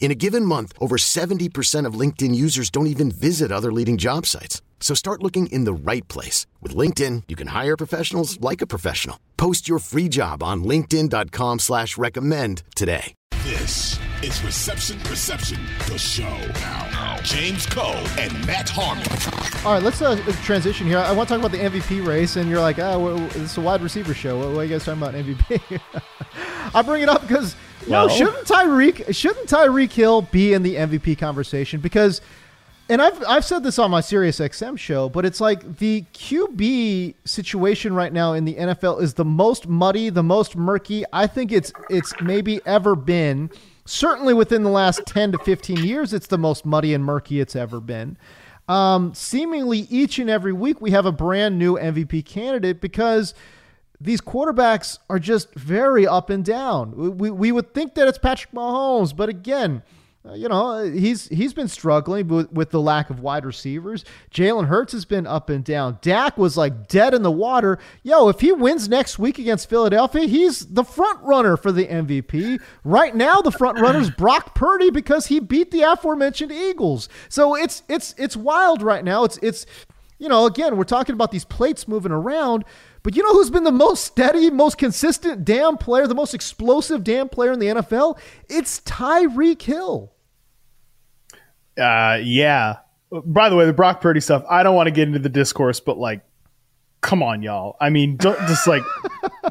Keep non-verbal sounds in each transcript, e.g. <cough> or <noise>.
In a given month, over 70% of LinkedIn users don't even visit other leading job sites. So start looking in the right place. With LinkedIn, you can hire professionals like a professional. Post your free job on linkedin.com slash recommend today. This is Reception Perception, the show. Now, James Koh and Matt Harmon. All right, let's uh, transition here. I want to talk about the MVP race, and you're like, oh, well, this is a wide receiver show. What, what are you guys talking about MVP? <laughs> I bring it up because well, no, shouldn't Tyreek shouldn't Tyreek Hill be in the MVP conversation? Because, and I've I've said this on my Sirius XM show, but it's like the QB situation right now in the NFL is the most muddy, the most murky. I think it's it's maybe ever been. Certainly within the last ten to fifteen years, it's the most muddy and murky it's ever been. Um, seemingly each and every week we have a brand new MVP candidate because these quarterbacks are just very up and down. We, we would think that it's Patrick Mahomes, but again, uh, you know, he's he's been struggling with, with the lack of wide receivers. Jalen Hurts has been up and down. Dak was like dead in the water. Yo, if he wins next week against Philadelphia, he's the front runner for the MVP. Right now, the front runner is Brock Purdy because he beat the aforementioned Eagles. So it's it's it's wild right now. It's it's you know, again, we're talking about these plates moving around. But you know who's been the most steady, most consistent damn player, the most explosive damn player in the NFL? It's Tyreek Hill. Uh, yeah. By the way, the Brock Purdy stuff, I don't want to get into the discourse, but like, come on, y'all. I mean, don't just like,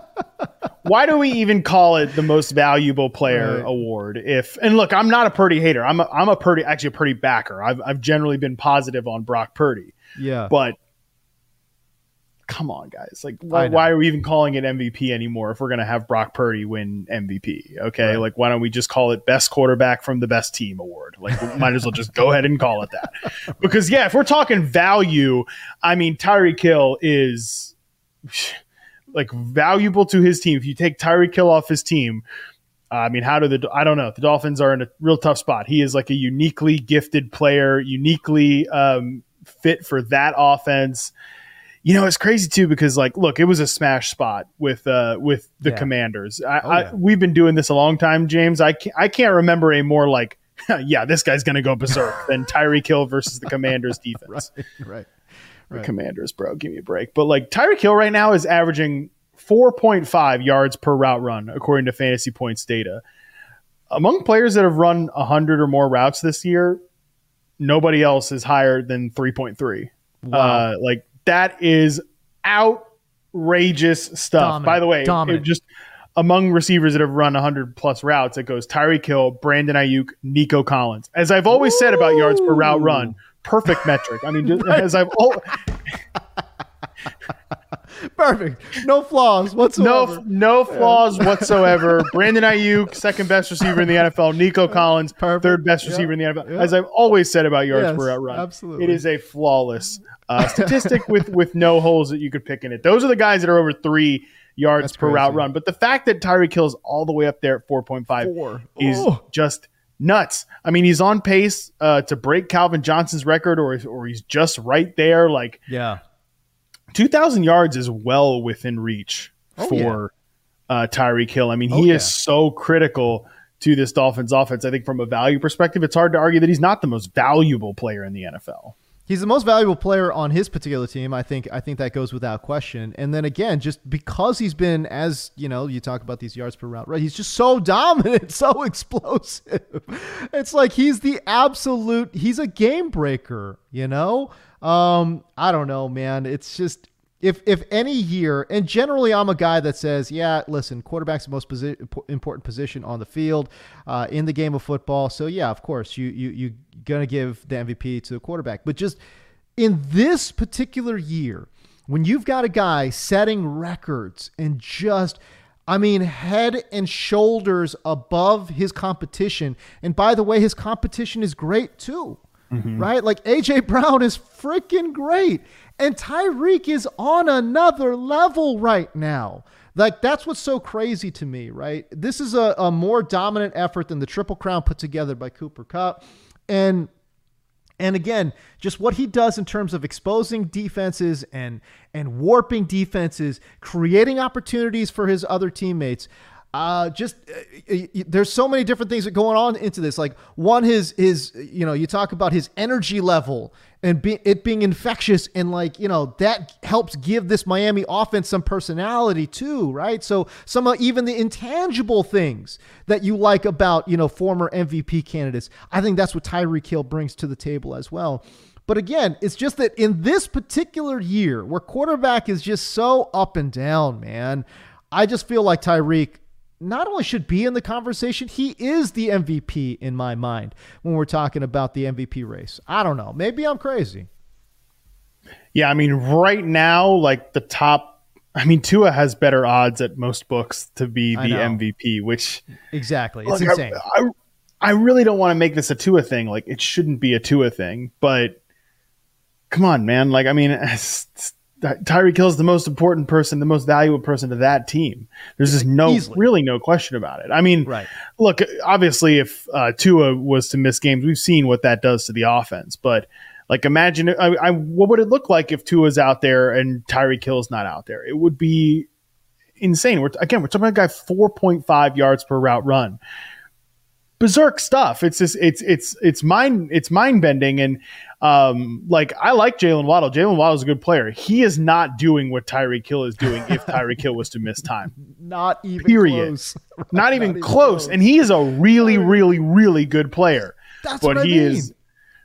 <laughs> why do we even call it the most valuable player right. award? If and look, I'm not a Purdy hater. I'm a, I'm a Purdy actually a Purdy backer. I've I've generally been positive on Brock Purdy. Yeah, but come on, guys. Like, why, why, are we even calling it MVP anymore if we're going to have Brock Purdy win MVP? Okay. Right. Like, why don't we just call it best quarterback from the best team award? Like, we might as well just go ahead and call it that. <laughs> Because, yeah, if we're talking value, I mean, Tyreek Hill is like valuable to his team. If you take Tyreek Hill off his team, I mean, how do the I don't know. The Dolphins are in a real tough spot. He is like a uniquely gifted player, uniquely um, fit for that offense you know, it's crazy too because like, look, it was a smash spot with uh with the yeah. Commanders. I, oh, yeah. I, we've been doing this a long time, James. I can't, I can't remember a more like, <laughs> yeah, this guy's gonna go berserk <laughs> than Tyreek Hill versus the Commanders <laughs> defense. right, right, right. The Commanders, bro, give me a break. But like Tyreek Hill right now is averaging 4.5 yards per route run according to Fantasy Points data. Among players that have run 100 or more routes this year, nobody else is higher than 3.3. Wow. Uh, like that is outrageous stuff. Dominant. By the way, just among receivers that have run 100 plus routes, it goes Tyreek Hill, Brandon Aiyuk, Nico Collins. As I've always Ooh. said about yards per route run, perfect metric. I mean, <laughs> as I've always. <laughs> <laughs> Perfect. No flaws whatsoever. No, no flaws whatsoever. <laughs> Brandon Aiyuk, second best receiver in the NFL. Nico Collins, Perfect. third best receiver yep. in the NFL. Yep. As I've always said about yards yes, per route run, absolutely. it is a flawless uh, statistic with with no holes that you could pick in it. Those are the guys that are over three yards That's per crazy. route run. But the fact that Tyreek Hill's all the way up there at 4.5 Four. is oh. just nuts. I mean, he's on pace uh, to break Calvin Johnson's record, or or he's just right there. Like, yeah, 2,000 yards is well within reach oh, for yeah. uh, Tyreek Hill. I mean, oh, he yeah. is so critical to this Dolphins offense. I think from a value perspective, it's hard to argue that he's not the most valuable player in the NFL. He's the most valuable player on his particular team. I think. I think that goes without question. And then again, just because he's been as you know, you talk about these yards per route, right? He's just so <laughs> dominant, so explosive. It's like he's the absolute. He's a game breaker. You know. Um, I don't know, man. It's just if if any year, and generally I'm a guy that says, yeah, listen, quarterback's the most posi- important position on the field uh, in the game of football. So yeah, of course you you you gonna give the MVP to the quarterback, but just in this particular year, when you've got a guy setting records and just I mean, head and shoulders above his competition. And by the way, his competition is great too, mm-hmm. right? Like AJ <laughs> Brown is freaking great. And Tyreek is on another level right now. Like, that's what's so crazy to me, right? This is a, a more dominant effort than the Triple Crown put together by Cooper Kupp. And and again, just what he does in terms of exposing defenses and and warping defenses, creating opportunities for his other teammates. Uh, just uh, there's so many different things that going on into this. Like one, his his you know you talk about his energy level and be, it being infectious and like you know that helps give this Miami offense some personality too, right? So some of even the intangible things that you like about you know former MVP candidates, I think that's what Tyreek Hill brings to the table as well. But again, it's just that in this particular year where quarterback is just so up and down, man, I just feel like Tyreek not only should be in the conversation, he is the MVP in my mind when we're talking about the MVP race. I don't know. Maybe I'm crazy. Yeah, I mean, right now, like the top, I mean, Tua has better odds at most books to be the MVP, which exactly it's look, insane. I, I, I really don't want to make this a Tua thing. Like, it shouldn't be a Tua thing, but come on, man. Like, I mean, <laughs> Tyreek Hill is the most important person, the most valuable person to that team. There's just no, Easily. really no question about it. I mean, right. look, obviously, if uh, Tua was to miss games, we've seen what that does to the offense. But like, imagine, I, I, what would it look like if Tua's out there and Tyreek Hill's not out there? It would be insane. We're again, we're talking about a guy 4.5 yards per route run berserk stuff. It's just it's it's it's mind it's mind bending and um like I like Jalen Waddle. Jalen Waddle is a good player. He is not doing what Tyreek Hill is doing if Tyreek Hill was to miss time. <laughs> Not even period. Close. Not, <laughs> not, even, <laughs> even close. close. And he is a really really really good player. That's but what he mean. is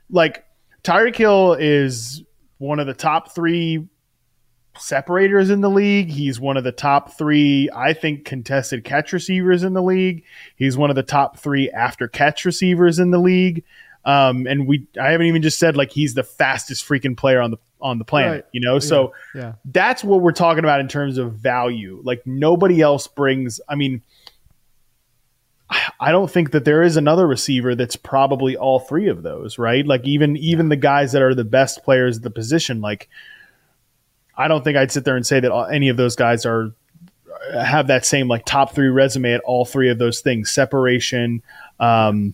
like Tyreek Hill is one of the top three separators in the league. He's one of the top three, I think, contested catch receivers in the league. He's one of the top three after catch receivers in the league. Um, and we, I haven't even just said like he's the fastest freaking player on the on the planet, right. you know. So yeah. yeah. that's what we're talking about in terms of value. Like nobody else brings. I mean. I don't think that there is another receiver that's probably all three of those, right? Like even even the guys that are the best players at the position, like I don't think I'd sit there and say that any of those guys are have that same like top three resume at all three of those things: separation, um,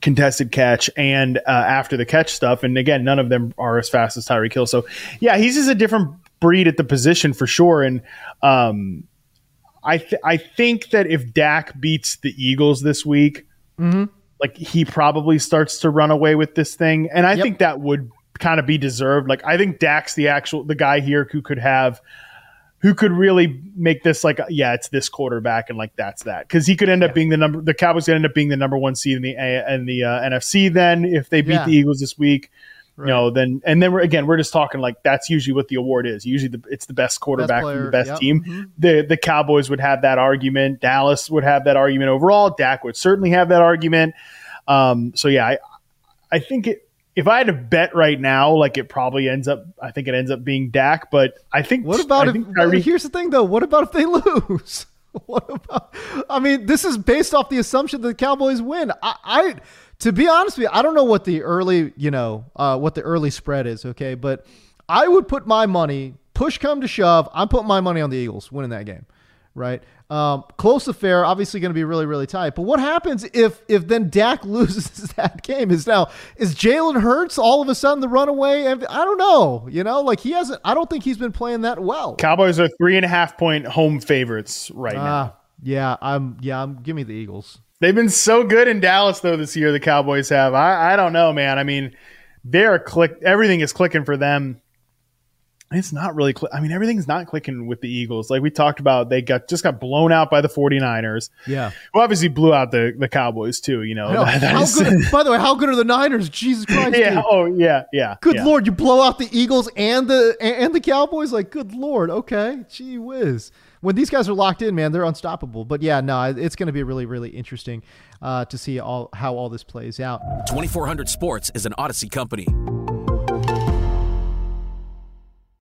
contested catch, and uh, after the catch stuff. And again, none of them are as fast as Tyreek Hill. So yeah, he's just a different breed at the position for sure. And um, I th- I think that if Dak beats the Eagles this week. Mm-hmm. Like he probably starts to run away with this thing, and I yep. think that would kind of be deserved. Like I think Dak's the actual the guy here who could have who could really make this like yeah it's this quarterback and like that's that because he could end up being the number the Cowboys could end up being the number one seed in the in the uh, NFC then if they beat yeah. the Eagles this week. Right. You know, then and then we're again we're just talking like that's usually what the award is. Usually the, it's the best quarterback best from the best yep. team. Mm-hmm. The the Cowboys would have that argument. Dallas would have that argument overall. Dak would certainly have that argument. Um, so yeah, I I think it if I had to bet right now, like it probably ends up, I think it ends up being Dak. But I think what about if? Tyreek, here's the thing, though. What about if they <laughs> lose? what about? I mean, this is based off the assumption that the Cowboys win. I, I to be honest with you, I don't know what the early, you know, uh, what the early spread is. Okay, but I would put my money. Push come to shove, I'm putting my money on the Eagles winning that game right? Um, close affair, obviously going to be really, really tight. But what happens if if then Dak <laughs> loses that game? Is now is Jalen Hurts all of a sudden the runaway? I don't know. You know, like he hasn't. I don't think he's been playing that well. Cowboys are three and a half point home favorites right uh, now. Yeah, I'm. Yeah, I'm. Give me the Eagles. They've been so good in Dallas though this year. The Cowboys have. I I don't know, man. I mean, they're click. Everything is clicking for them it's not really cl- i mean everything's not clicking with the eagles. Like we talked about they got just got blown out by the 49ers yeah. well obviously blew out the, the cowboys too you know, know. <laughs> That, how good, <laughs> by the way how good are the niners? Jesus christ yeah dude. oh yeah yeah good yeah. lord you blow out the eagles and the and the cowboys? Like good lord okay. Gee whiz. When these guys are locked in man they're unstoppable. But yeah no it's going to be really really interesting uh, to see all how all this plays out. 2400 sports is an Audacy company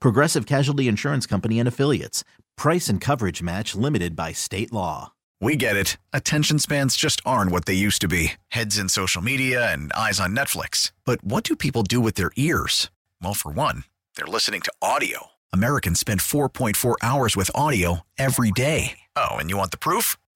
Progressive Casualty Insurance Company and Affiliates. Price and coverage match limited by state law. We get it. Attention spans just aren't what they used to be heads in social media and eyes on Netflix. But what do people do with their ears? Well, for one, they're listening to audio. Americans spend 4.4 hours with audio every day. Oh, and you want the proof?